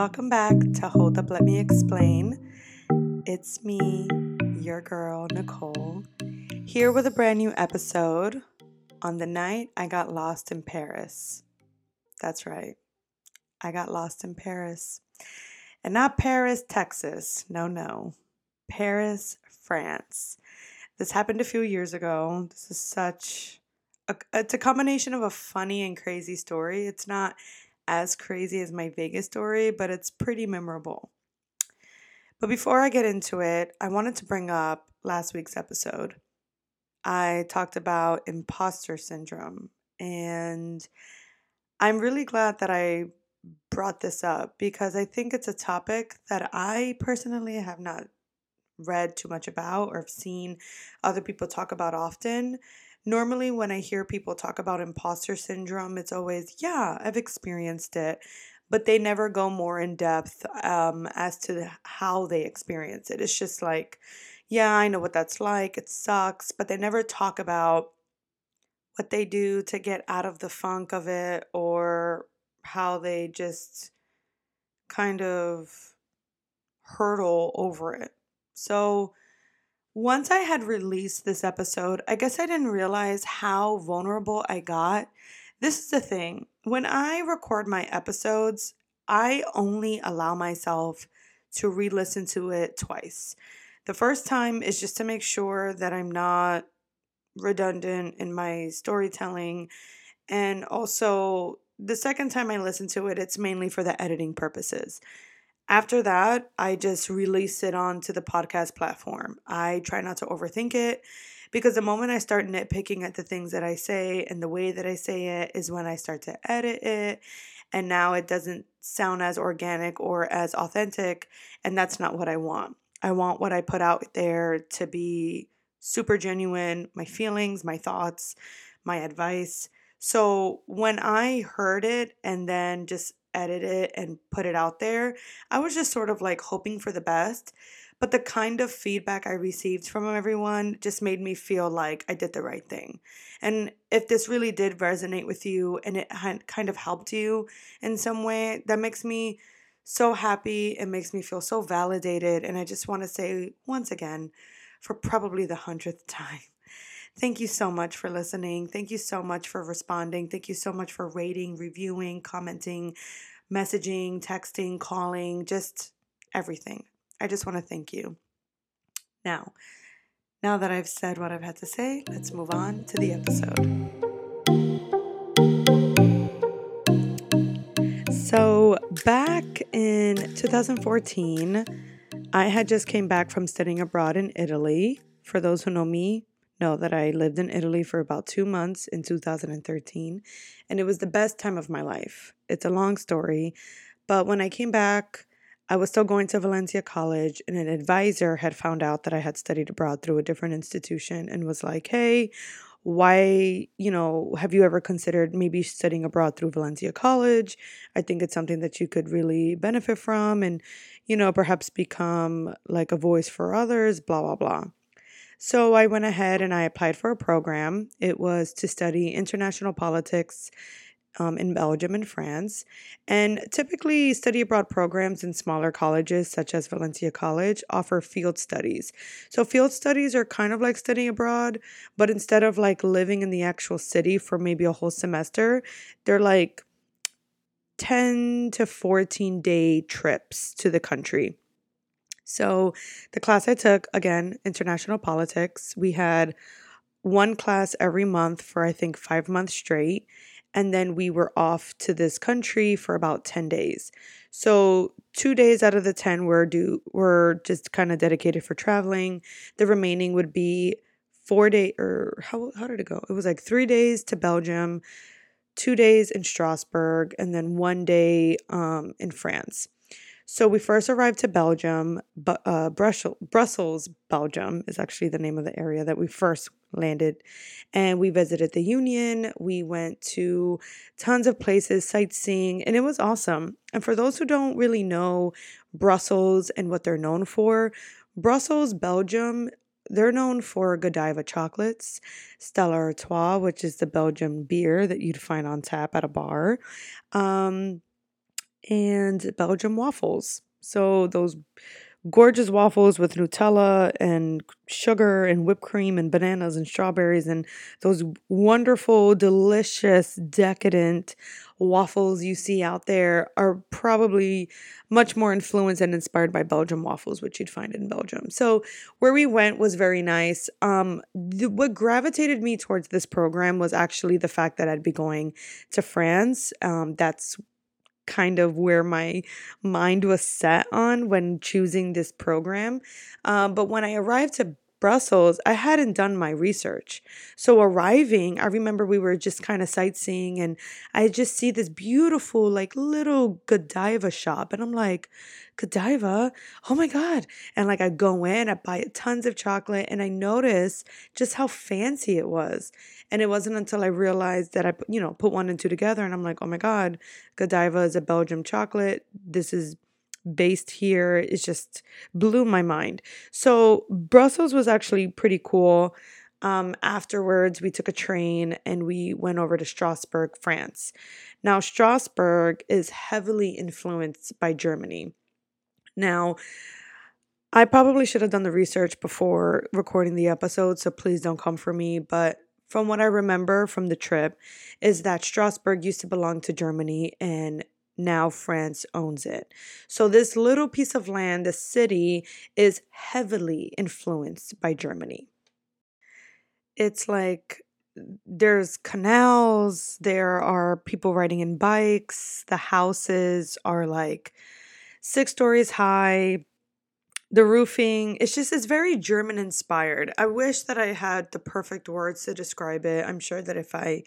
Welcome back to Hold Up, Let Me Explain. It's me, your girl, Nicole, here with a brand new episode on the night I got lost in Paris. That's right, I got lost in Paris. And not Paris, Texas. No, no. Paris, France. This happened a few years ago. This is such a, it's a combination of a funny and crazy story. It's not as crazy as my Vegas story, but it's pretty memorable. But before I get into it, I wanted to bring up last week's episode. I talked about imposter syndrome, and I'm really glad that I brought this up because I think it's a topic that I personally have not read too much about or seen other people talk about often normally when I hear people talk about imposter syndrome, it's always, yeah, I've experienced it, but they never go more in depth um, as to how they experience it. It's just like, yeah, I know what that's like. It sucks, but they never talk about what they do to get out of the funk of it or how they just kind of hurdle over it. So, once I had released this episode, I guess I didn't realize how vulnerable I got. This is the thing when I record my episodes, I only allow myself to re listen to it twice. The first time is just to make sure that I'm not redundant in my storytelling. And also, the second time I listen to it, it's mainly for the editing purposes. After that, I just release it onto the podcast platform. I try not to overthink it because the moment I start nitpicking at the things that I say and the way that I say it is when I start to edit it. And now it doesn't sound as organic or as authentic. And that's not what I want. I want what I put out there to be super genuine my feelings, my thoughts, my advice. So when I heard it and then just edit it and put it out there. I was just sort of like hoping for the best. But the kind of feedback I received from everyone just made me feel like I did the right thing. And if this really did resonate with you and it had kind of helped you in some way, that makes me so happy. It makes me feel so validated. And I just want to say once again, for probably the hundredth time, Thank you so much for listening. Thank you so much for responding. Thank you so much for rating, reviewing, commenting, messaging, texting, calling, just everything. I just want to thank you. Now, now that I've said what I've had to say, let's move on to the episode. So, back in 2014, I had just came back from studying abroad in Italy. For those who know me, know that I lived in Italy for about two months in 2013, and it was the best time of my life. It's a long story, but when I came back, I was still going to Valencia College, and an advisor had found out that I had studied abroad through a different institution and was like, hey, why, you know, have you ever considered maybe studying abroad through Valencia College? I think it's something that you could really benefit from and, you know, perhaps become like a voice for others, blah, blah, blah. So I went ahead and I applied for a program. It was to study international politics um, in Belgium and France. And typically, study abroad programs in smaller colleges, such as Valencia College, offer field studies. So, field studies are kind of like studying abroad, but instead of like living in the actual city for maybe a whole semester, they're like 10 to 14 day trips to the country. So, the class I took, again, international politics, we had one class every month for I think five months straight. And then we were off to this country for about 10 days. So, two days out of the 10 were, do, were just kind of dedicated for traveling. The remaining would be four day or how, how did it go? It was like three days to Belgium, two days in Strasbourg, and then one day um, in France. So we first arrived to Belgium, but uh, Brussels, Brussels, Belgium is actually the name of the area that we first landed. And we visited the Union. We went to tons of places, sightseeing, and it was awesome. And for those who don't really know Brussels and what they're known for, Brussels, Belgium, they're known for Godiva chocolates, Stella Artois, which is the Belgian beer that you'd find on tap at a bar. Um, and Belgium waffles. So those gorgeous waffles with Nutella and sugar and whipped cream and bananas and strawberries and those wonderful, delicious, decadent waffles you see out there are probably much more influenced and inspired by Belgium waffles, which you'd find in Belgium. So where we went was very nice. Um, what gravitated me towards this program was actually the fact that I'd be going to France. Um, that's kind of where my mind was set on when choosing this program. Um, but when I arrived to Brussels, I hadn't done my research. So arriving, I remember we were just kind of sightseeing and I just see this beautiful, like little Godiva shop. And I'm like, Godiva? Oh my God. And like I go in, I buy tons of chocolate and I notice just how fancy it was. And it wasn't until I realized that I, you know, put one and two together and I'm like, oh my God, Godiva is a Belgium chocolate. This is based here it just blew my mind. So Brussels was actually pretty cool. Um, afterwards, we took a train and we went over to Strasbourg, France. Now, Strasbourg is heavily influenced by Germany. Now, I probably should have done the research before recording the episode, so please don't come for me. But from what I remember from the trip, is that Strasbourg used to belong to Germany and now France owns it. So, this little piece of land, the city, is heavily influenced by Germany. It's like there's canals, there are people riding in bikes, the houses are like six stories high. The roofing, it's just, it's very German inspired. I wish that I had the perfect words to describe it. I'm sure that if I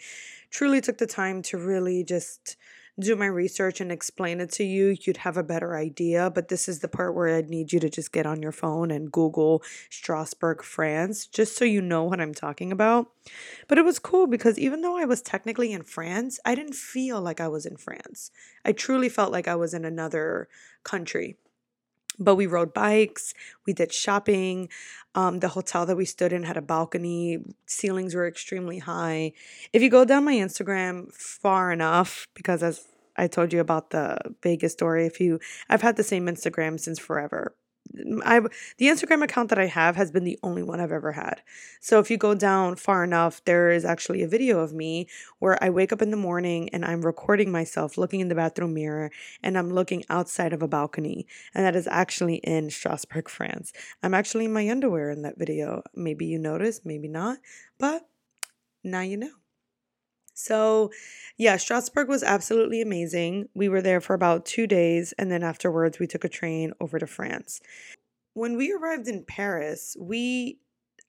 truly took the time to really just do my research and explain it to you, you'd have a better idea. But this is the part where I'd need you to just get on your phone and Google Strasbourg, France, just so you know what I'm talking about. But it was cool because even though I was technically in France, I didn't feel like I was in France. I truly felt like I was in another country but we rode bikes we did shopping um, the hotel that we stood in had a balcony ceilings were extremely high. If you go down my instagram far enough because as i told you about the vegas story if you i've had the same instagram since forever I the Instagram account that I have has been the only one I've ever had. So if you go down far enough, there is actually a video of me where I wake up in the morning and I'm recording myself looking in the bathroom mirror and I'm looking outside of a balcony. And that is actually in Strasbourg, France. I'm actually in my underwear in that video. Maybe you noticed, maybe not, but now you know. So, yeah, Strasbourg was absolutely amazing. We were there for about two days, and then afterwards, we took a train over to France. When we arrived in Paris, we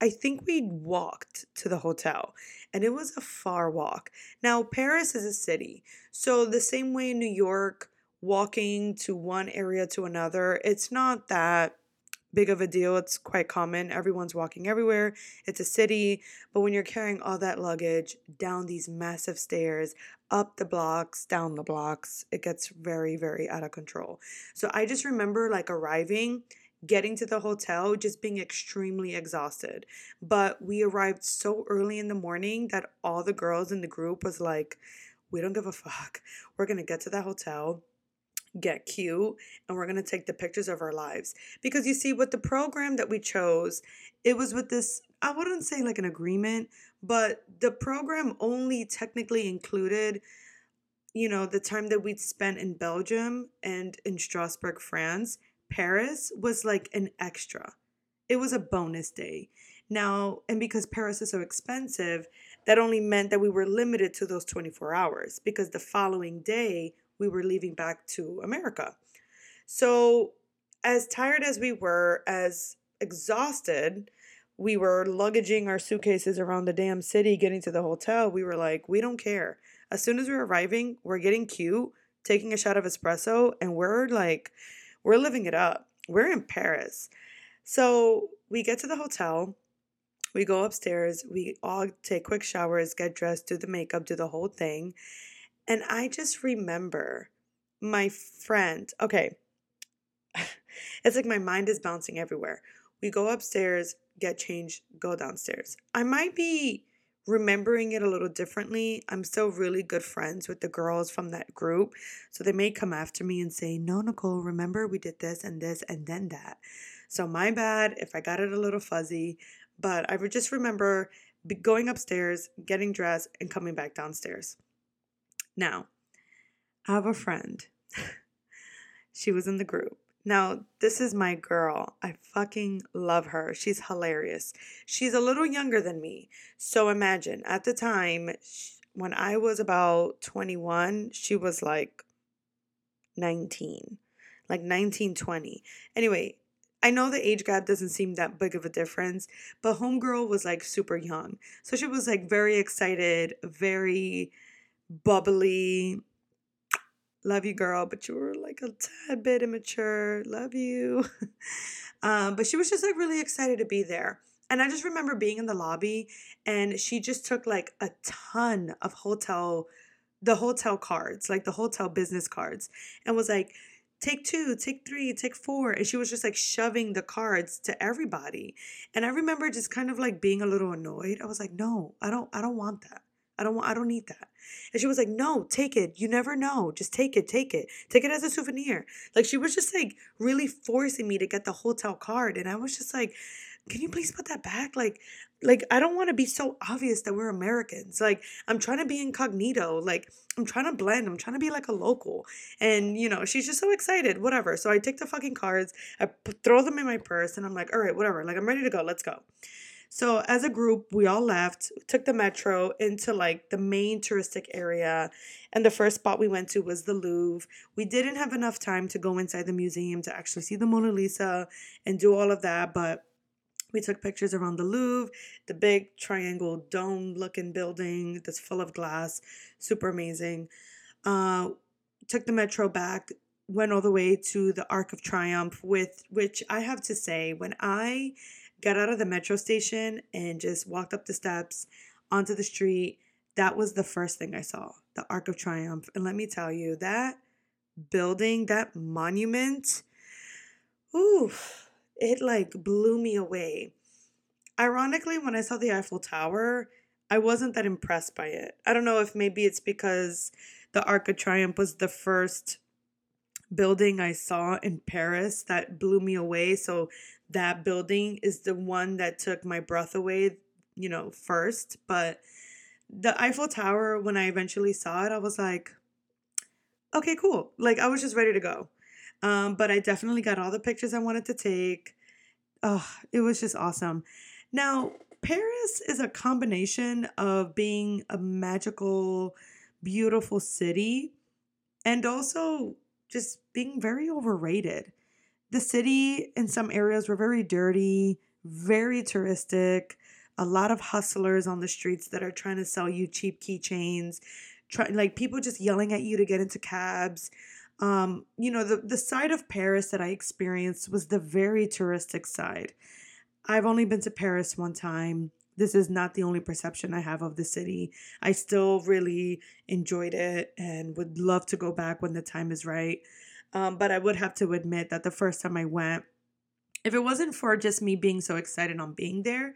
I think we walked to the hotel and it was a far walk. Now, Paris is a city. So, the same way in New York, walking to one area to another, it's not that big of a deal. It's quite common. Everyone's walking everywhere. It's a city. But when you're carrying all that luggage down these massive stairs, up the blocks, down the blocks, it gets very, very out of control. So I just remember like arriving, getting to the hotel, just being extremely exhausted. But we arrived so early in the morning that all the girls in the group was like, we don't give a fuck. We're going to get to the hotel get cute and we're going to take the pictures of our lives. Because you see with the program that we chose it was with this i wouldn't say like an agreement but the program only technically included you know the time that we'd spent in belgium and in strasbourg france. Paris was like an extra. It was a bonus day. Now and because paris is so expensive that only meant that we were limited to those 24 hours because the following day we were leaving back to America. So, as tired as we were, as exhausted, we were luggaging our suitcases around the damn city getting to the hotel. We were like, we don't care. As soon as we're arriving, we're getting cute, taking a shot of espresso, and we're like, we're living it up. We're in Paris. So we get to the hotel. We go upstairs. We all take quick showers, get dressed, do the makeup, do the whole thing. And I just remember my friend, okay, it's like my mind is bouncing everywhere. We go upstairs, get changed, go downstairs. I might be remembering it a little differently. I'm still really good friends with the girls from that group. So they may come after me and say, No, Nicole, remember we did this and this and then that. So my bad if I got it a little fuzzy, but I would just remember going upstairs, getting dressed, and coming back downstairs. Now, I have a friend. she was in the group. Now, this is my girl. I fucking love her. She's hilarious. She's a little younger than me. So imagine at the time when I was about 21, she was like 19, like 19, 20. Anyway, I know the age gap doesn't seem that big of a difference, but Homegirl was like super young. So she was like very excited, very bubbly, love you, girl, but you were like a tad bit immature. Love you. um, but she was just like really excited to be there. And I just remember being in the lobby and she just took like a ton of hotel, the hotel cards, like the hotel business cards, and was like, take two, take three, take four. And she was just like shoving the cards to everybody. And I remember just kind of like being a little annoyed. I was like, no, I don't, I don't want that. I don't want I don't need that. And she was like, "No, take it. You never know. Just take it. Take it. Take it as a souvenir." Like she was just like really forcing me to get the hotel card and I was just like, "Can you please put that back?" Like like I don't want to be so obvious that we're Americans. Like I'm trying to be incognito. Like I'm trying to blend. I'm trying to be like a local. And you know, she's just so excited. Whatever. So I take the fucking cards. I throw them in my purse and I'm like, "All right, whatever. Like I'm ready to go. Let's go." So as a group, we all left, took the metro into like the main touristic area. And the first spot we went to was the Louvre. We didn't have enough time to go inside the museum to actually see the Mona Lisa and do all of that, but we took pictures around the Louvre, the big triangle dome looking building that's full of glass, super amazing. Uh, took the metro back, went all the way to the Arc of Triumph, with which I have to say, when I got out of the metro station and just walked up the steps onto the street. That was the first thing I saw the Arc of Triumph. And let me tell you, that building, that monument, ooh, it like blew me away. Ironically, when I saw the Eiffel Tower, I wasn't that impressed by it. I don't know if maybe it's because the Arc of Triumph was the first building I saw in Paris that blew me away. So that building is the one that took my breath away, you know, first. But the Eiffel Tower, when I eventually saw it, I was like, okay, cool. Like I was just ready to go. Um, but I definitely got all the pictures I wanted to take. Oh, it was just awesome. Now, Paris is a combination of being a magical, beautiful city and also just being very overrated. The city in some areas were very dirty, very touristic, a lot of hustlers on the streets that are trying to sell you cheap keychains, try, like people just yelling at you to get into cabs. Um, you know, the, the side of Paris that I experienced was the very touristic side. I've only been to Paris one time. This is not the only perception I have of the city. I still really enjoyed it and would love to go back when the time is right. Um, but I would have to admit that the first time I went, if it wasn't for just me being so excited on being there,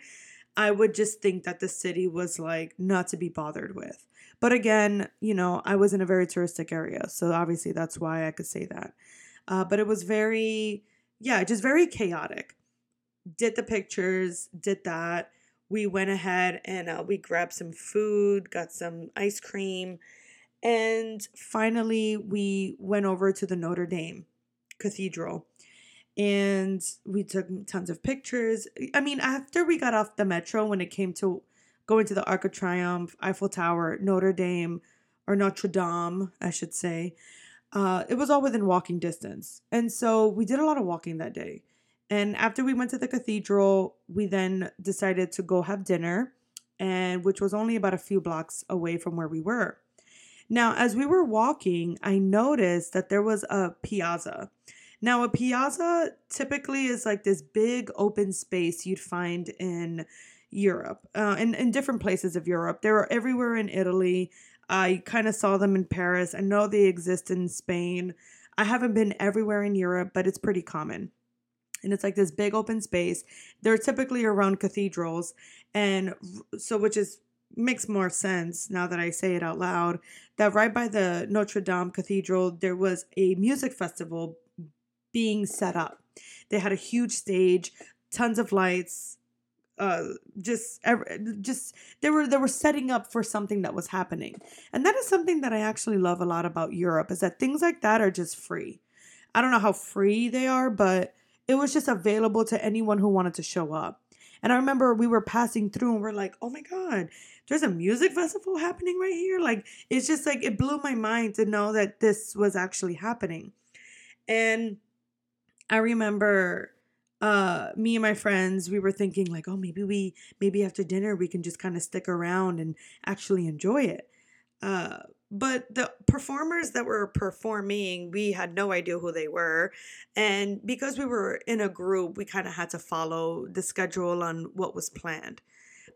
I would just think that the city was like not to be bothered with. But again, you know, I was in a very touristic area. So obviously that's why I could say that. Uh, but it was very, yeah, just very chaotic. Did the pictures, did that. We went ahead and uh, we grabbed some food, got some ice cream, and finally, we went over to the Notre Dame Cathedral and we took tons of pictures. I mean, after we got off the metro, when it came to going to the Arc of Triumph, Eiffel Tower, Notre Dame, or Notre Dame, I should say, uh, it was all within walking distance. And so we did a lot of walking that day. And after we went to the cathedral, we then decided to go have dinner, and which was only about a few blocks away from where we were. Now, as we were walking, I noticed that there was a piazza. Now, a piazza typically is like this big open space you'd find in Europe, uh, in, in different places of Europe. They are everywhere in Italy. I kind of saw them in Paris. I know they exist in Spain. I haven't been everywhere in Europe, but it's pretty common. And it's like this big open space. They're typically around cathedrals. And so, which is makes more sense now that I say it out loud that right by the Notre Dame Cathedral, there was a music festival being set up. They had a huge stage, tons of lights, uh, just just they were they were setting up for something that was happening, and that is something that I actually love a lot about Europe is that things like that are just free. I don't know how free they are, but it was just available to anyone who wanted to show up. And I remember we were passing through and we're like, oh my God, there's a music festival happening right here. Like, it's just like, it blew my mind to know that this was actually happening. And I remember uh me and my friends we were thinking like oh maybe we maybe after dinner we can just kind of stick around and actually enjoy it uh but the performers that were performing we had no idea who they were and because we were in a group we kind of had to follow the schedule on what was planned.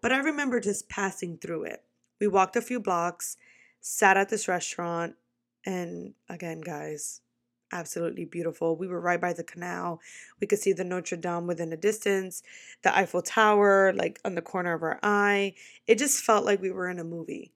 But i remember just passing through it. We walked a few blocks sat at this restaurant and again guys absolutely beautiful. We were right by the canal. We could see the notre dame within a distance the eiffel tower like on the corner of our eye. It just felt like we were in a movie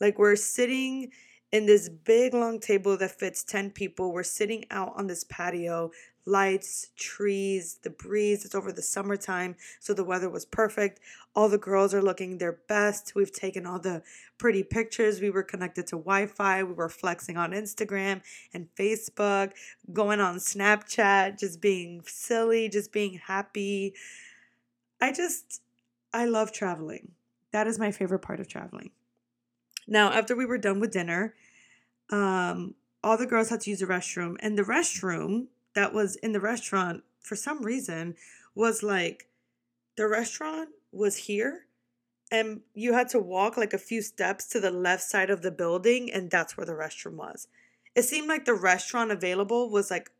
like we're sitting in this big long table that fits 10 people. We're sitting out on this patio, lights, trees, the breeze. It's over the summertime, so the weather was perfect. All the girls are looking their best. We've taken all the pretty pictures. We were connected to Wi Fi. We were flexing on Instagram and Facebook, going on Snapchat, just being silly, just being happy. I just, I love traveling. That is my favorite part of traveling. Now, after we were done with dinner, um, all the girls had to use the restroom, and the restroom that was in the restaurant for some reason was like the restaurant was here and you had to walk like a few steps to the left side of the building and that's where the restroom was. It seemed like the restaurant available was like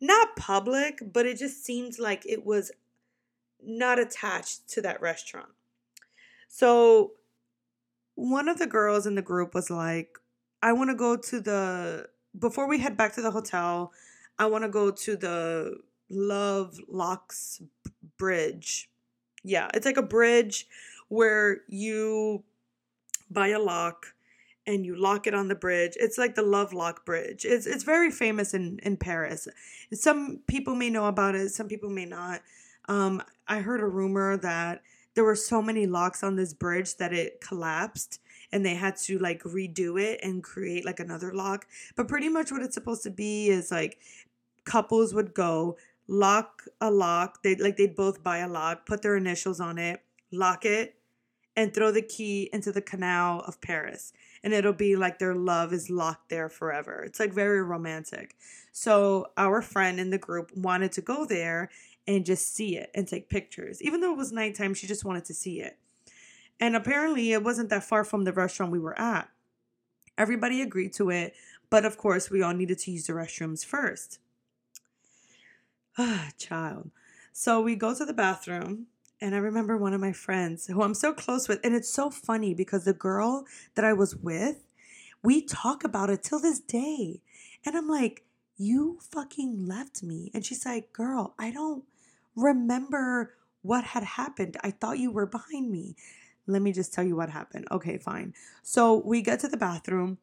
not public but it just seemed like it was not attached to that restaurant. So one of the girls in the group was like, I want to go to the, before we head back to the hotel, I want to go to the Love Locks Bridge. Yeah, it's like a bridge where you buy a lock and you lock it on the bridge. It's like the Love Lock Bridge. It's it's very famous in in Paris. Some people may know about it, some people may not. Um, I heard a rumor that there were so many locks on this bridge that it collapsed and they had to like redo it and create like another lock. But pretty much what it's supposed to be is like couples would go lock a lock. They like they'd both buy a lock, put their initials on it, lock it, and throw the key into the canal of Paris. And it'll be like their love is locked there forever. It's like very romantic. So our friend in the group wanted to go there and just see it and take pictures. Even though it was nighttime, she just wanted to see it. And apparently, it wasn't that far from the restaurant we were at. Everybody agreed to it, but of course, we all needed to use the restrooms first. Ah, child. So we go to the bathroom, and I remember one of my friends who I'm so close with, and it's so funny because the girl that I was with, we talk about it till this day. And I'm like, you fucking left me. And she's like, girl, I don't remember what had happened. I thought you were behind me. Let me just tell you what happened. Okay, fine. So we get to the bathroom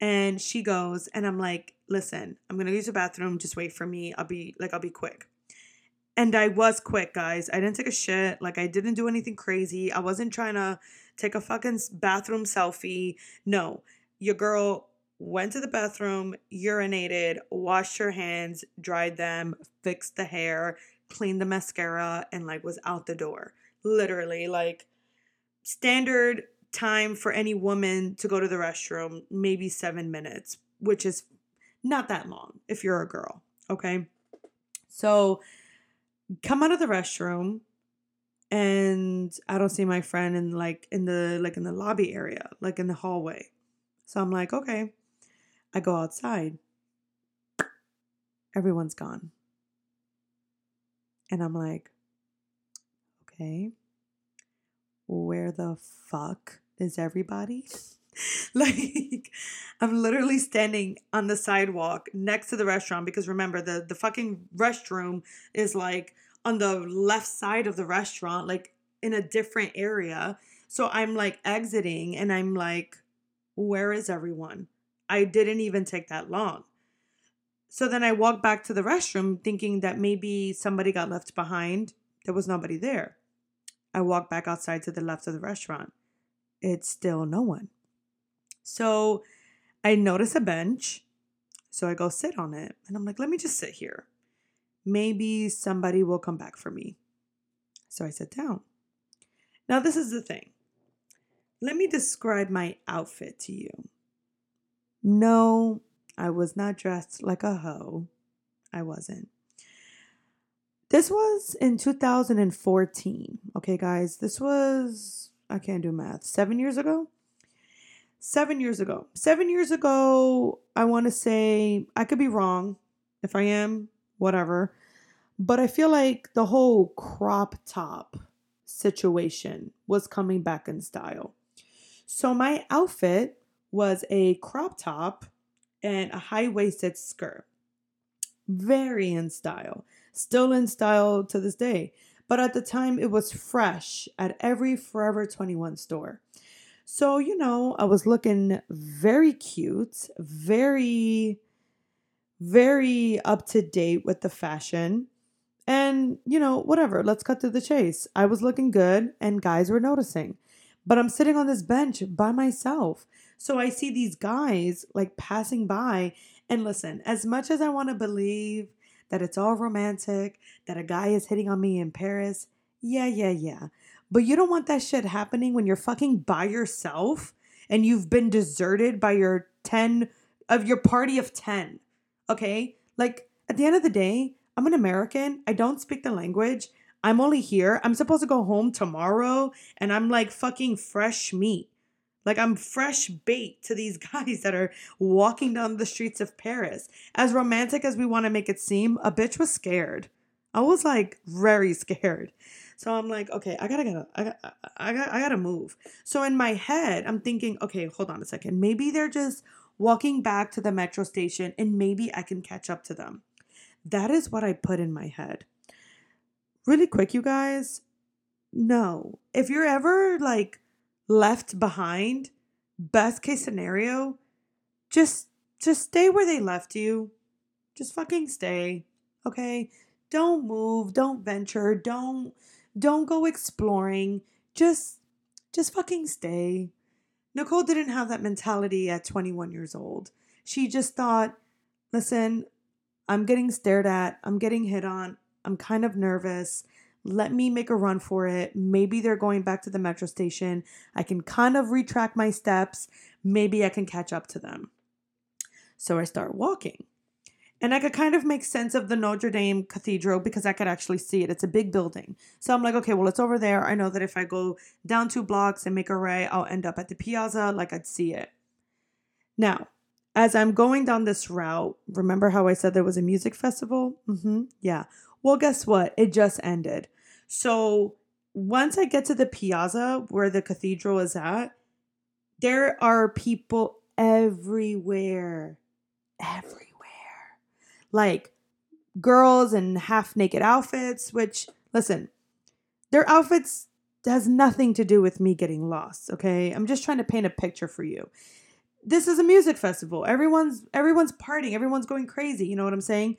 and she goes, and I'm like, listen, I'm gonna use the bathroom. Just wait for me. I'll be like, I'll be quick. And I was quick, guys. I didn't take a shit. Like, I didn't do anything crazy. I wasn't trying to take a fucking bathroom selfie. No, your girl went to the bathroom, urinated, washed her hands, dried them, fixed the hair, cleaned the mascara, and like was out the door. Literally, like standard time for any woman to go to the restroom, maybe seven minutes, which is not that long if you're a girl. Okay. So come out of the restroom and I don't see my friend in like in the like in the lobby area, like in the hallway. So I'm like, okay. I go outside. Everyone's gone. And I'm like, okay, where the fuck is everybody? like I'm literally standing on the sidewalk next to the restaurant because remember the the fucking restroom is like on the left side of the restaurant like in a different area. So I'm like exiting and I'm like, where is everyone? I didn't even take that long. So then I walked back to the restroom thinking that maybe somebody got left behind. There was nobody there. I walked back outside to the left of the restaurant. It's still no one. So I notice a bench. So I go sit on it and I'm like, let me just sit here. Maybe somebody will come back for me. So I sit down. Now, this is the thing. Let me describe my outfit to you. No, I was not dressed like a hoe. I wasn't. This was in 2014. Okay, guys, this was, I can't do math, seven years ago? Seven years ago. Seven years ago, I want to say, I could be wrong. If I am, whatever. But I feel like the whole crop top situation was coming back in style. So my outfit was a crop top and a high waisted skirt. Very in style. Still in style to this day. But at the time, it was fresh at every Forever 21 store. So, you know, I was looking very cute, very, very up to date with the fashion. And, you know, whatever, let's cut to the chase. I was looking good and guys were noticing. But I'm sitting on this bench by myself. So I see these guys like passing by. And listen, as much as I want to believe that it's all romantic, that a guy is hitting on me in Paris, yeah, yeah, yeah. But you don't want that shit happening when you're fucking by yourself and you've been deserted by your 10 of your party of 10. Okay? Like at the end of the day, I'm an American. I don't speak the language. I'm only here. I'm supposed to go home tomorrow and I'm like fucking fresh meat. Like I'm fresh bait to these guys that are walking down the streets of Paris. As romantic as we want to make it seem, a bitch was scared. I was like very scared. So I'm like, okay, I gotta get, I got, I got, I gotta move. So in my head, I'm thinking, okay, hold on a second. Maybe they're just walking back to the metro station, and maybe I can catch up to them. That is what I put in my head. Really quick, you guys. No, if you're ever like left behind, best case scenario, just just stay where they left you. Just fucking stay. Okay? Don't move, don't venture, don't don't go exploring. Just just fucking stay. Nicole didn't have that mentality at 21 years old. She just thought, listen, I'm getting stared at, I'm getting hit on, I'm kind of nervous. Let me make a run for it. Maybe they're going back to the metro station. I can kind of retract my steps. Maybe I can catch up to them. So I start walking. And I could kind of make sense of the Notre Dame Cathedral because I could actually see it. It's a big building. So I'm like, okay, well, it's over there. I know that if I go down two blocks and make a right, I'll end up at the piazza, like I'd see it. Now, as I'm going down this route, remember how I said there was a music festival? Mm-hmm. Yeah. Well, guess what? It just ended. So once I get to the piazza where the cathedral is at, there are people everywhere. Everywhere. Like girls in half naked outfits, which, listen, their outfits has nothing to do with me getting lost, okay? I'm just trying to paint a picture for you. This is a music festival. Everyone's everyone's partying, everyone's going crazy, you know what I'm saying?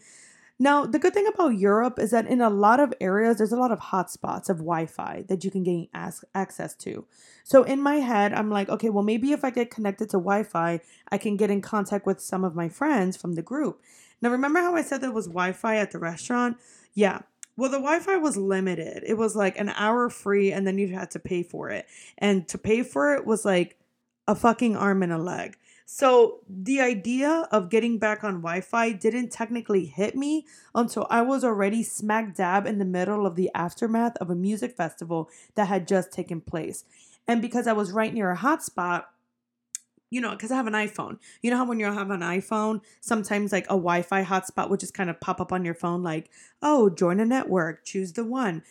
Now, the good thing about Europe is that in a lot of areas, there's a lot of hotspots of Wi Fi that you can gain access to. So in my head, I'm like, okay, well, maybe if I get connected to Wi Fi, I can get in contact with some of my friends from the group. Now, remember how I said there was Wi Fi at the restaurant? Yeah. Well, the Wi Fi was limited. It was like an hour free, and then you had to pay for it. And to pay for it was like a fucking arm and a leg. So the idea of getting back on Wi Fi didn't technically hit me until I was already smack dab in the middle of the aftermath of a music festival that had just taken place. And because I was right near a hotspot, you know, because I have an iPhone. You know how when you have an iPhone, sometimes like a Wi Fi hotspot would just kind of pop up on your phone, like, oh, join a network, choose the one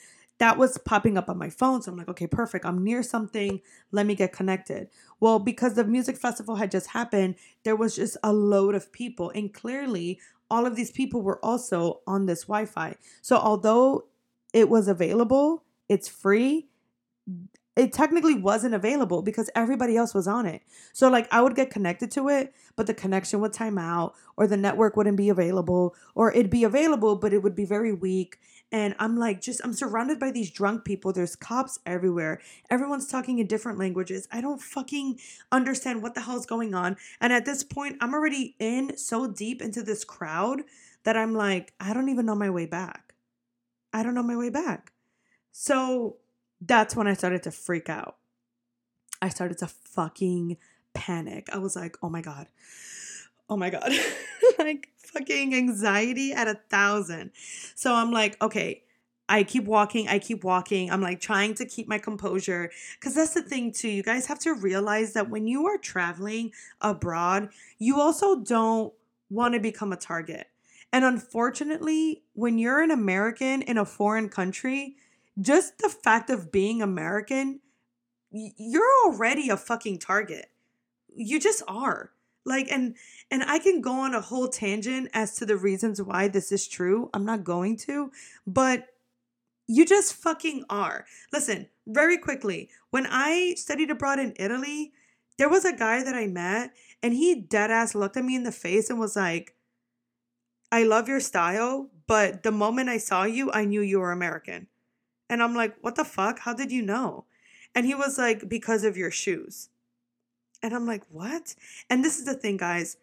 that was popping up on my phone. So I'm like, okay, perfect. I'm near something. Let me get connected. Well, because the music festival had just happened, there was just a load of people. And clearly, all of these people were also on this Wi Fi. So although it was available, it's free. it technically wasn't available because everybody else was on it. So like I would get connected to it, but the connection would time out or the network wouldn't be available or it'd be available but it would be very weak and I'm like just I'm surrounded by these drunk people. There's cops everywhere. Everyone's talking in different languages. I don't fucking understand what the hell's going on. And at this point, I'm already in so deep into this crowd that I'm like I don't even know my way back. I don't know my way back. So that's when I started to freak out. I started to fucking panic. I was like, oh my God. Oh my God. like fucking anxiety at a thousand. So I'm like, okay, I keep walking, I keep walking. I'm like trying to keep my composure. Because that's the thing, too. You guys have to realize that when you are traveling abroad, you also don't want to become a target. And unfortunately, when you're an American in a foreign country, just the fact of being American, you're already a fucking target. You just are. Like and and I can go on a whole tangent as to the reasons why this is true. I'm not going to, but you just fucking are. Listen, very quickly, when I studied abroad in Italy, there was a guy that I met and he dead ass looked at me in the face and was like, I love your style, but the moment I saw you, I knew you were American. And I'm like, what the fuck? How did you know? And he was like, because of your shoes. And I'm like, what? And this is the thing, guys.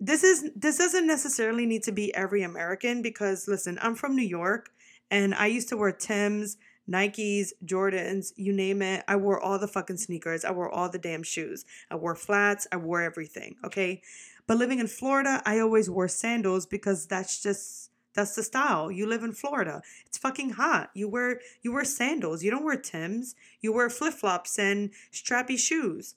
This is this doesn't necessarily need to be every American because listen, I'm from New York and I used to wear Tim's, Nikes, Jordans, you name it. I wore all the fucking sneakers. I wore all the damn shoes. I wore flats. I wore everything. Okay. But living in Florida, I always wore sandals because that's just that's the style. You live in Florida. It's fucking hot. You wear you wear sandals. You don't wear Tims. You wear flip-flops and strappy shoes.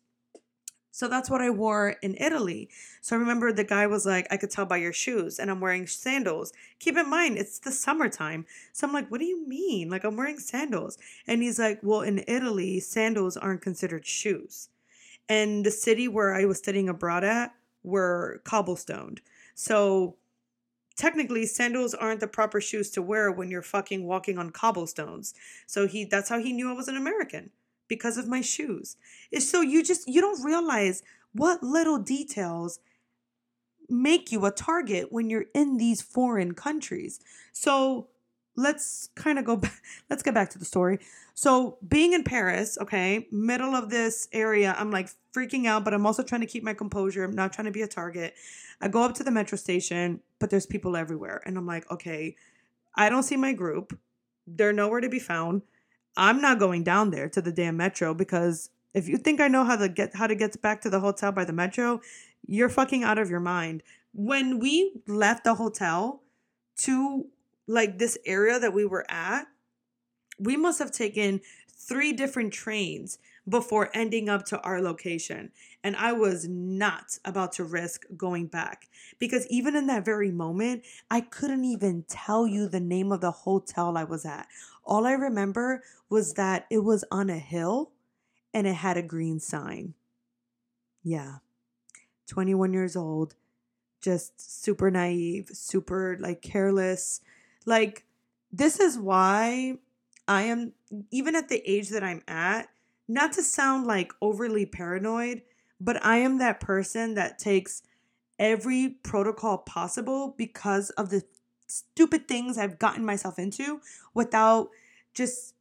So that's what I wore in Italy. So I remember the guy was like, I could tell by your shoes, and I'm wearing sandals. Keep in mind, it's the summertime. So I'm like, what do you mean? Like, I'm wearing sandals. And he's like, well, in Italy, sandals aren't considered shoes. And the city where I was studying abroad at were cobblestoned. So technically sandals aren't the proper shoes to wear when you're fucking walking on cobblestones. So he that's how he knew I was an American because of my shoes. It's so you just you don't realize what little details make you a target when you're in these foreign countries. So let's kind of go back let's get back to the story. So being in Paris, okay, middle of this area, I'm like freaking out, but I'm also trying to keep my composure. I'm not trying to be a target. I go up to the metro station, but there's people everywhere. And I'm like, okay, I don't see my group. They're nowhere to be found. I'm not going down there to the damn metro because if you think I know how to get how to get back to the hotel by the metro, you're fucking out of your mind. When we left the hotel to like this area that we were at, we must have taken three different trains before ending up to our location. And I was not about to risk going back because even in that very moment, I couldn't even tell you the name of the hotel I was at. All I remember was that it was on a hill and it had a green sign. Yeah. 21 years old, just super naive, super like careless. Like, this is why I am, even at the age that I'm at, not to sound like overly paranoid, but I am that person that takes every protocol possible because of the stupid things I've gotten myself into without just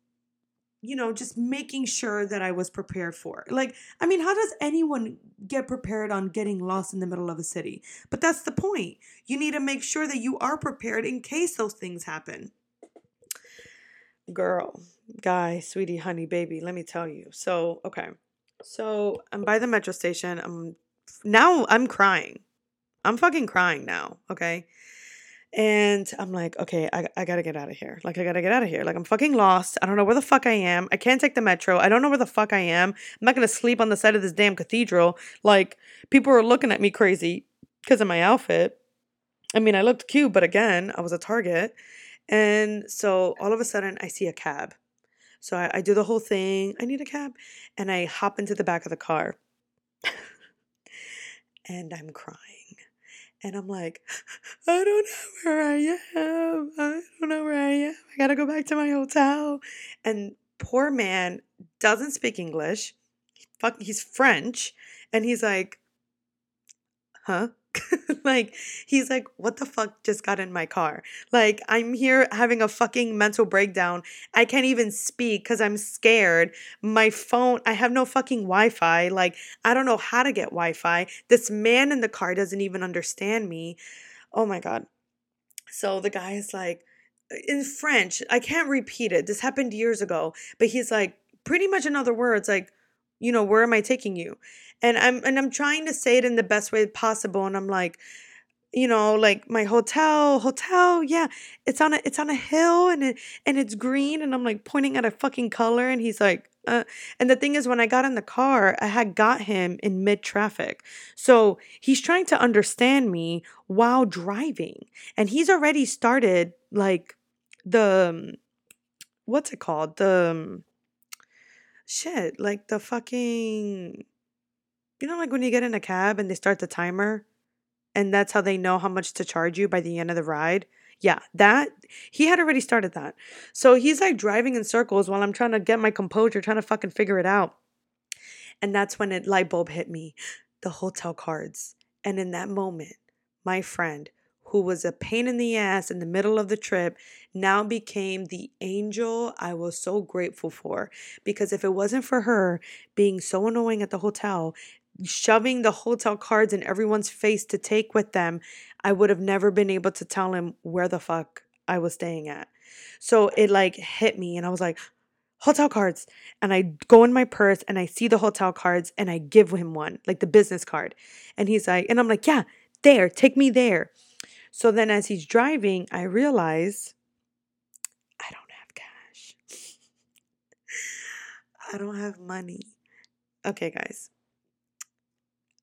you know, just making sure that I was prepared for. Like, I mean, how does anyone get prepared on getting lost in the middle of a city? But that's the point. You need to make sure that you are prepared in case those things happen. Girl, guy, sweetie, honey, baby, let me tell you. So, okay. So, I'm by the metro station. I'm now I'm crying. I'm fucking crying now, okay? And I'm like, okay, I, I gotta get out of here. Like, I gotta get out of here. Like, I'm fucking lost. I don't know where the fuck I am. I can't take the metro. I don't know where the fuck I am. I'm not gonna sleep on the side of this damn cathedral. Like, people are looking at me crazy because of my outfit. I mean, I looked cute, but again, I was a target. And so all of a sudden, I see a cab. So I, I do the whole thing. I need a cab. And I hop into the back of the car. and I'm crying. And I'm like, I don't know where I am. I don't know where I am. I gotta go back to my hotel. And poor man doesn't speak English. Fuck, he's French, and he's like, huh? like he's like what the fuck just got in my car? Like i'm here having a fucking mental breakdown. I can't even speak because i'm scared. My phone i have no fucking wi-fi. Like i don't know how to get wi-fi. This man in the car doesn't even understand me. Oh my god. So the guy is like in french i can't repeat it. This happened years ago. But he's like pretty much in other words like you know where am i taking you? And i'm and i'm trying to say it in the best way possible and i'm like you know like my hotel hotel yeah it's on a it's on a hill and it and it's green and i'm like pointing at a fucking color and he's like uh, and the thing is when i got in the car i had got him in mid traffic. So he's trying to understand me while driving and he's already started like the um, what's it called? The um, shit like the fucking you know, like when you get in a cab and they start the timer and that's how they know how much to charge you by the end of the ride. Yeah, that he had already started that. So he's like driving in circles while I'm trying to get my composure, trying to fucking figure it out. And that's when it light bulb hit me the hotel cards. And in that moment, my friend, who was a pain in the ass in the middle of the trip, now became the angel I was so grateful for. Because if it wasn't for her being so annoying at the hotel, shoving the hotel cards in everyone's face to take with them, I would have never been able to tell him where the fuck I was staying at. So it like hit me and I was like, hotel cards. And I go in my purse and I see the hotel cards and I give him one, like the business card. And he's like, and I'm like, yeah, there, take me there. So then as he's driving, I realize I don't have cash. I don't have money. Okay, guys.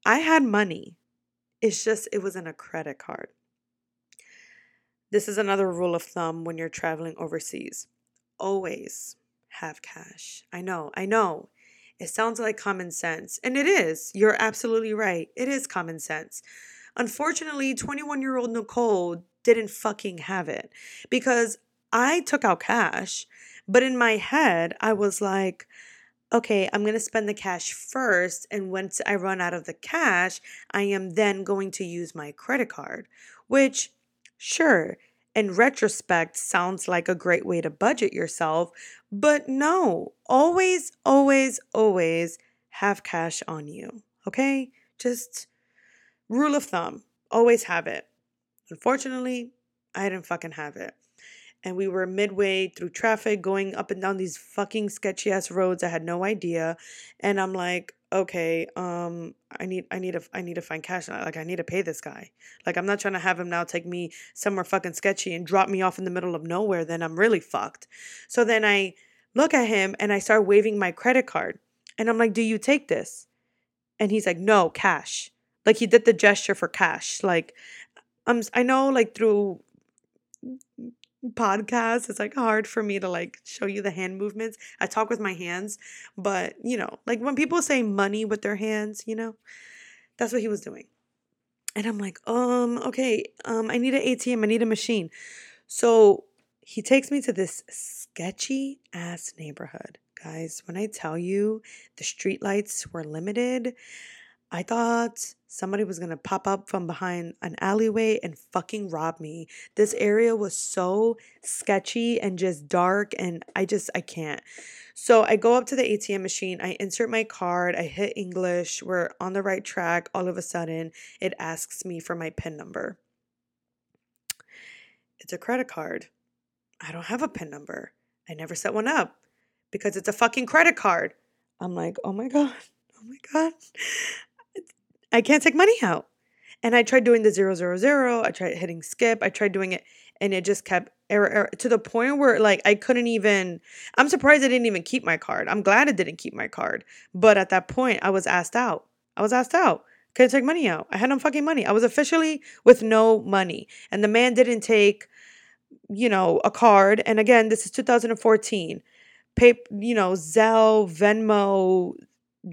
I had money. It's just, it was in a credit card. This is another rule of thumb when you're traveling overseas always have cash. I know, I know. It sounds like common sense, and it is. You're absolutely right. It is common sense. Unfortunately, 21 year old Nicole didn't fucking have it because I took out cash, but in my head, I was like, okay, I'm going to spend the cash first. And once I run out of the cash, I am then going to use my credit card, which, sure, in retrospect, sounds like a great way to budget yourself. But no, always, always, always have cash on you. Okay? Just rule of thumb always have it. Unfortunately, I didn't fucking have it and we were midway through traffic going up and down these fucking sketchy ass roads. I had no idea. And I'm like, okay, um, I need I need to I need to find cash. Like I need to pay this guy. Like I'm not trying to have him now take me somewhere fucking sketchy and drop me off in the middle of nowhere. Then I'm really fucked. So then I look at him and I start waving my credit card. And I'm like, do you take this? And he's like, no, cash. Like he did the gesture for cash. Like I'm I know like through podcast it's like hard for me to like show you the hand movements. I talk with my hands but you know like when people say money with their hands you know that's what he was doing. And i'm like um okay um i need an atm i need a machine. So he takes me to this sketchy ass neighborhood. Guys when i tell you the streetlights were limited I thought somebody was to pop up from behind an alleyway and fucking rob me. This area was so sketchy and just dark and I just I can't. So I go up to the ATM machine, I insert my card, I hit English, we're on the right track. All of a sudden, it asks me for my PIN number. It's a credit card. I don't have a PIN number. I never set one up because it's a fucking credit card. I'm like, "Oh my god. Oh my god. I can't take money out. And I tried doing the zero zero zero. I tried hitting skip. I tried doing it, and it just kept error, error to the point where like I couldn't even. I'm surprised I didn't even keep my card. I'm glad it didn't keep my card. But at that point, I was asked out. I was asked out. Couldn't take money out. I had no fucking money. I was officially with no money, and the man didn't take, you know, a card. And again, this is 2014. Pay, you know, Zelle, Venmo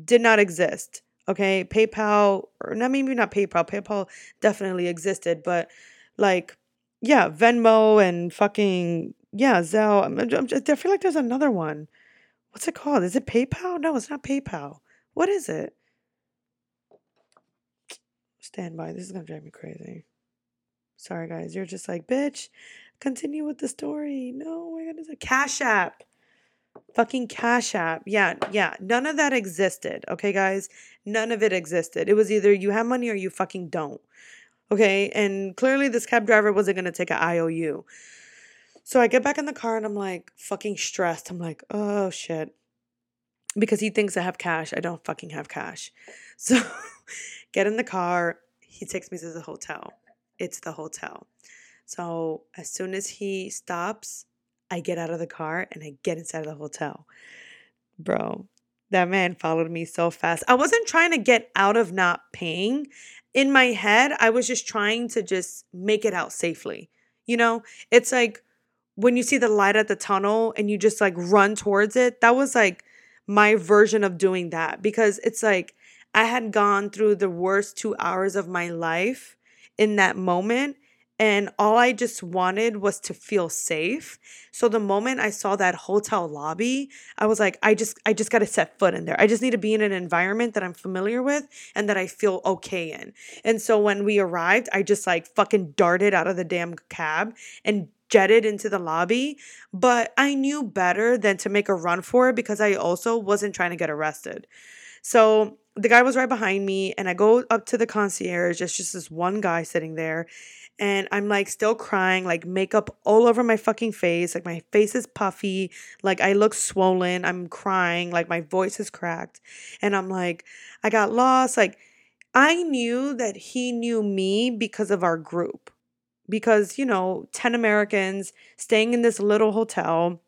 did not exist. Okay, PayPal or not maybe not PayPal. PayPal definitely existed, but like yeah, Venmo and fucking yeah, Zelle. I'm, I'm just, I feel like there's another one. what's it called? Is it PayPal? No, it's not PayPal. What is it? Stand by. This is gonna drive me crazy. Sorry, guys. You're just like, bitch, continue with the story. No, we're gonna say Cash App. Fucking Cash App. Yeah, yeah. None of that existed. Okay, guys? None of it existed. It was either you have money or you fucking don't. Okay. And clearly this cab driver wasn't gonna take an IOU. So I get back in the car and I'm like fucking stressed. I'm like, oh shit. Because he thinks I have cash. I don't fucking have cash. So get in the car. He takes me to the hotel. It's the hotel. So as soon as he stops, I get out of the car and I get inside of the hotel. Bro, that man followed me so fast. I wasn't trying to get out of not paying. In my head, I was just trying to just make it out safely. You know, it's like when you see the light at the tunnel and you just like run towards it, that was like my version of doing that because it's like I had gone through the worst two hours of my life in that moment. And all I just wanted was to feel safe. So the moment I saw that hotel lobby, I was like, I just, I just got to set foot in there. I just need to be in an environment that I'm familiar with and that I feel okay in. And so when we arrived, I just like fucking darted out of the damn cab and jetted into the lobby, but I knew better than to make a run for it because I also wasn't trying to get arrested. So the guy was right behind me, and I go up to the concierge. It's just this one guy sitting there, and I'm like still crying, like makeup all over my fucking face. Like my face is puffy, like I look swollen. I'm crying, like my voice is cracked. And I'm like, I got lost. Like I knew that he knew me because of our group because, you know, 10 Americans staying in this little hotel,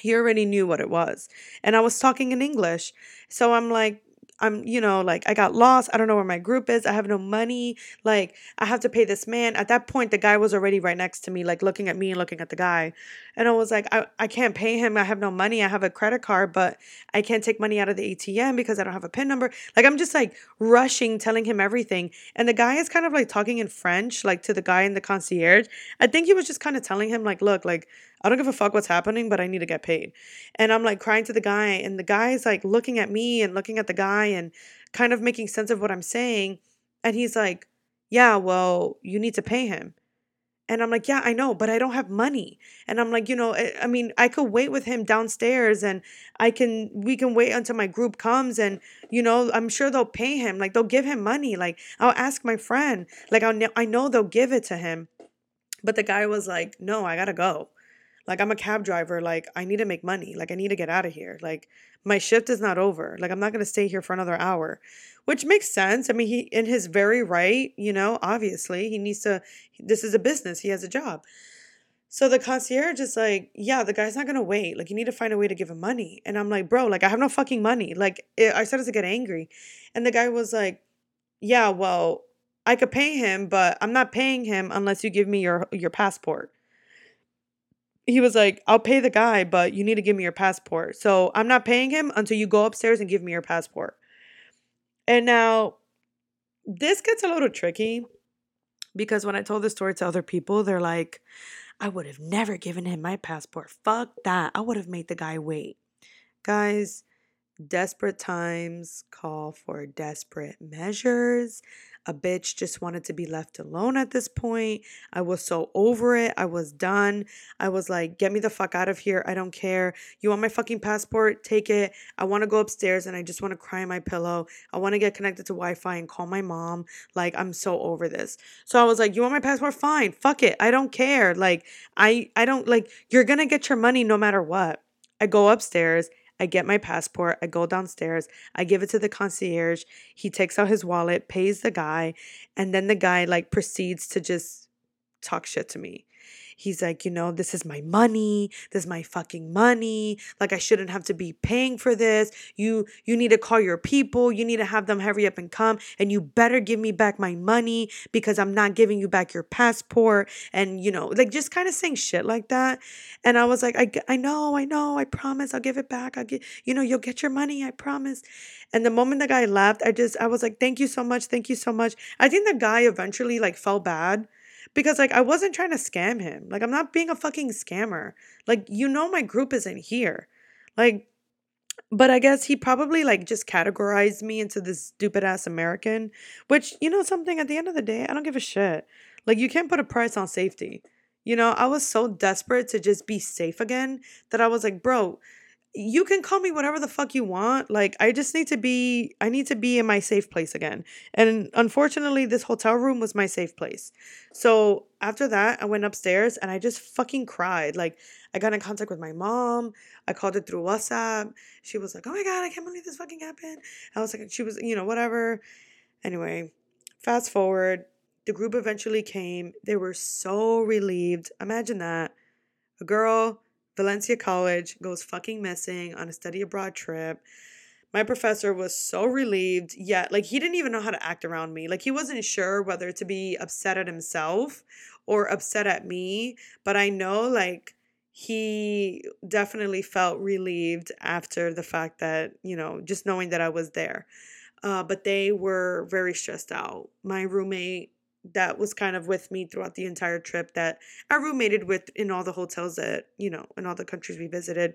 he already knew what it was. And I was talking in English. So I'm like, I'm, you know, like I got lost. I don't know where my group is. I have no money. Like I have to pay this man. At that point, the guy was already right next to me, like looking at me and looking at the guy. And I was like, I, I can't pay him. I have no money. I have a credit card, but I can't take money out of the ATM because I don't have a PIN number. Like I'm just like rushing, telling him everything. And the guy is kind of like talking in French, like to the guy in the concierge. I think he was just kind of telling him, like, look, like, I don't give a fuck what's happening, but I need to get paid. And I'm like crying to the guy, and the guy's like looking at me and looking at the guy and kind of making sense of what I'm saying. And he's like, Yeah, well, you need to pay him. And I'm like, yeah, I know, but I don't have money. And I'm like, you know, eh, I mean, I could wait with him downstairs and I can, we can wait until my group comes and, you know, I'm sure they'll pay him. Like they'll give him money. Like I'll ask my friend, like I'll, I know they'll give it to him. But the guy was like, no, I gotta go. Like I'm a cab driver. Like I need to make money. Like I need to get out of here. Like my shift is not over. Like I'm not going to stay here for another hour, which makes sense. I mean, he in his very right, you know, obviously he needs to this is a business. He has a job. So the concierge is like, yeah, the guy's not gonna wait. Like, you need to find a way to give him money. And I'm like, bro, like, I have no fucking money. Like, it, I started to get angry. And the guy was like, yeah, well, I could pay him, but I'm not paying him unless you give me your your passport he was like, I'll pay the guy, but you need to give me your passport. So I'm not paying him until you go upstairs and give me your passport. And now this gets a little tricky because when I told the story to other people, they're like, I would have never given him my passport. Fuck that. I would have made the guy wait. Guys, desperate times call for desperate measures. A bitch just wanted to be left alone at this point. I was so over it. I was done. I was like, get me the fuck out of here. I don't care. You want my fucking passport? Take it. I want to go upstairs and I just want to cry in my pillow. I want to get connected to Wi Fi and call my mom. Like, I'm so over this. So I was like, you want my passport? Fine. Fuck it. I don't care. Like, I, I don't like, you're going to get your money no matter what. I go upstairs I get my passport, I go downstairs, I give it to the concierge. He takes out his wallet, pays the guy, and then the guy like proceeds to just talk shit to me. He's like, you know, this is my money. This is my fucking money. Like I shouldn't have to be paying for this. You you need to call your people. You need to have them hurry up and come and you better give me back my money because I'm not giving you back your passport and you know, like just kind of saying shit like that. And I was like, I I know, I know. I promise I'll give it back. I'll get you know, you'll get your money. I promise. And the moment the guy left, I just I was like, "Thank you so much. Thank you so much." I think the guy eventually like felt bad because like I wasn't trying to scam him. Like I'm not being a fucking scammer. Like you know my group isn't here. Like but I guess he probably like just categorized me into this stupid ass American, which, you know, something at the end of the day, I don't give a shit. Like, you can't put a price on safety. You know, I was so desperate to just be safe again that I was like, bro, you can call me whatever the fuck you want. Like, I just need to be, I need to be in my safe place again. And unfortunately, this hotel room was my safe place. So after that, I went upstairs and I just fucking cried. Like, I got in contact with my mom. I called it through WhatsApp. She was like, oh my God, I can't believe this fucking happened. I was like, she was, you know, whatever. Anyway, fast forward, the group eventually came. They were so relieved. Imagine that. A girl Valencia College goes fucking missing on a study abroad trip. My professor was so relieved, yet, like, he didn't even know how to act around me. Like, he wasn't sure whether to be upset at himself or upset at me. But I know, like, he definitely felt relieved after the fact that, you know, just knowing that I was there. Uh, but they were very stressed out. My roommate that was kind of with me throughout the entire trip that I roommated with in all the hotels that, you know, in all the countries we visited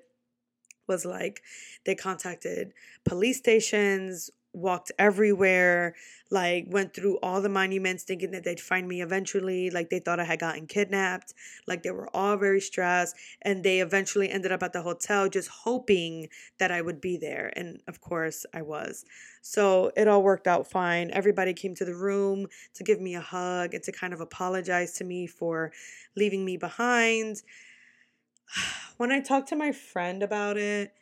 was like they contacted police stations, walked everywhere, like went through all the monuments thinking that they'd find me eventually, like they thought I had gotten kidnapped, like they were all very stressed and they eventually ended up at the hotel just hoping that I would be there and of course I was. So it all worked out fine. Everybody came to the room to give me a hug and to kind of apologize to me for leaving me behind. When I talked to my friend about it,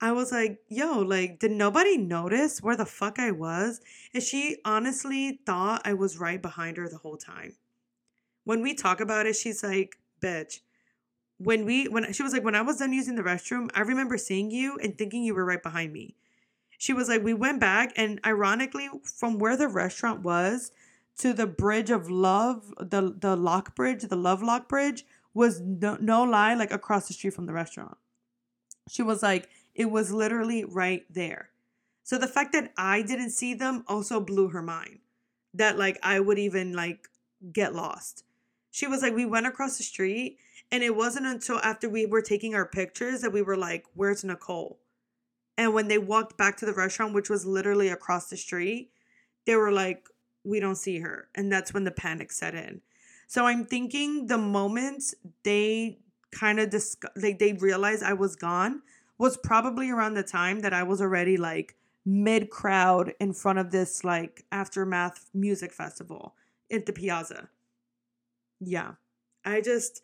I was like, yo, like, did nobody notice where the fuck I was? And she honestly thought I was right behind her the whole time. When we talk about it, she's like, bitch. When we, when she was like, when I was done using the restroom, I remember seeing you and thinking you were right behind me. She was like, we went back, and ironically, from where the restaurant was to the bridge of love, the the lock bridge, the love lock bridge, was no, no lie, like across the street from the restaurant. She was like, it was literally right there. So the fact that I didn't see them also blew her mind. That like I would even like get lost. She was like, we went across the street, and it wasn't until after we were taking our pictures that we were like, where's Nicole? And when they walked back to the restaurant, which was literally across the street, they were like, we don't see her. And that's when the panic set in. So I'm thinking the moment they kind of dis- like they realized I was gone, was probably around the time that I was already like mid crowd in front of this like aftermath music festival at the piazza. Yeah. I just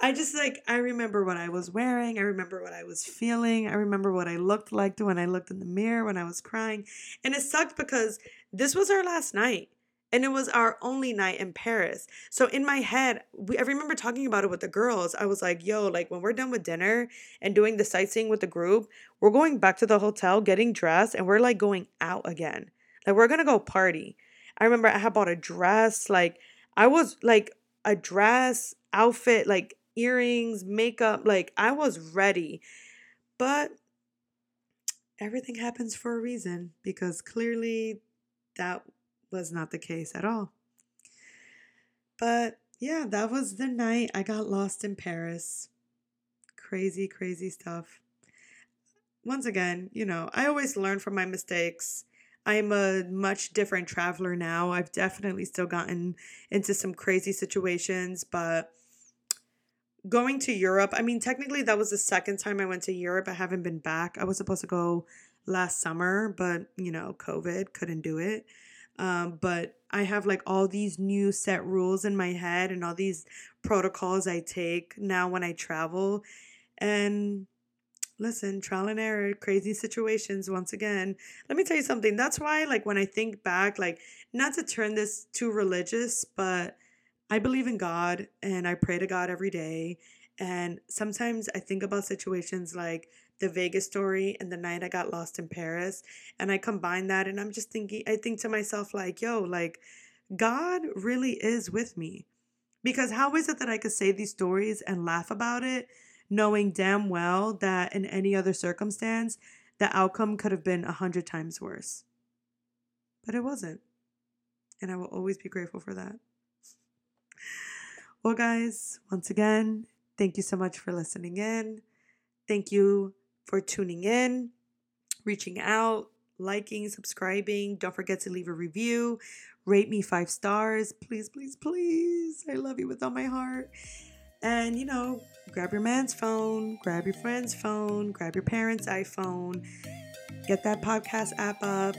I just like I remember what I was wearing, I remember what I was feeling, I remember what I looked like when I looked in the mirror when I was crying. And it sucked because this was our last night and it was our only night in Paris. So in my head, we, I remember talking about it with the girls. I was like, "Yo, like when we're done with dinner and doing the sightseeing with the group, we're going back to the hotel, getting dressed, and we're like going out again. Like we're gonna go party." I remember I had bought a dress. Like I was like a dress, outfit, like earrings, makeup. Like I was ready, but everything happens for a reason because clearly that was not the case at all. But yeah, that was the night I got lost in Paris. Crazy, crazy stuff. Once again, you know, I always learn from my mistakes. I'm a much different traveler now. I've definitely still gotten into some crazy situations, but going to Europe, I mean, technically, that was the second time I went to Europe. I haven't been back. I was supposed to go last summer, but, you know, COVID couldn't do it. Um, but I have like all these new set rules in my head and all these protocols I take now when I travel. And listen, trial and error, crazy situations once again. Let me tell you something. That's why, like, when I think back, like, not to turn this too religious, but I believe in God and I pray to God every day. And sometimes I think about situations like the Vegas story and the night I got lost in Paris. And I combine that and I'm just thinking, I think to myself, like, yo, like, God really is with me. Because how is it that I could say these stories and laugh about it, knowing damn well that in any other circumstance, the outcome could have been a hundred times worse? But it wasn't. And I will always be grateful for that. Well, guys, once again, thank you so much for listening in. Thank you for tuning in. reaching out, liking, subscribing. Don't forget to leave a review. Rate me five stars. Please, please, please. I love you with all my heart. And, you know, grab your man's phone, grab your friend's phone, grab your parents' iPhone, get that podcast app up,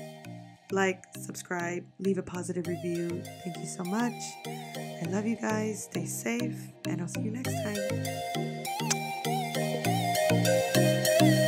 like, subscribe, leave a positive review. Thank you so much. I love you guys. Stay safe, and I'll see you next time. Música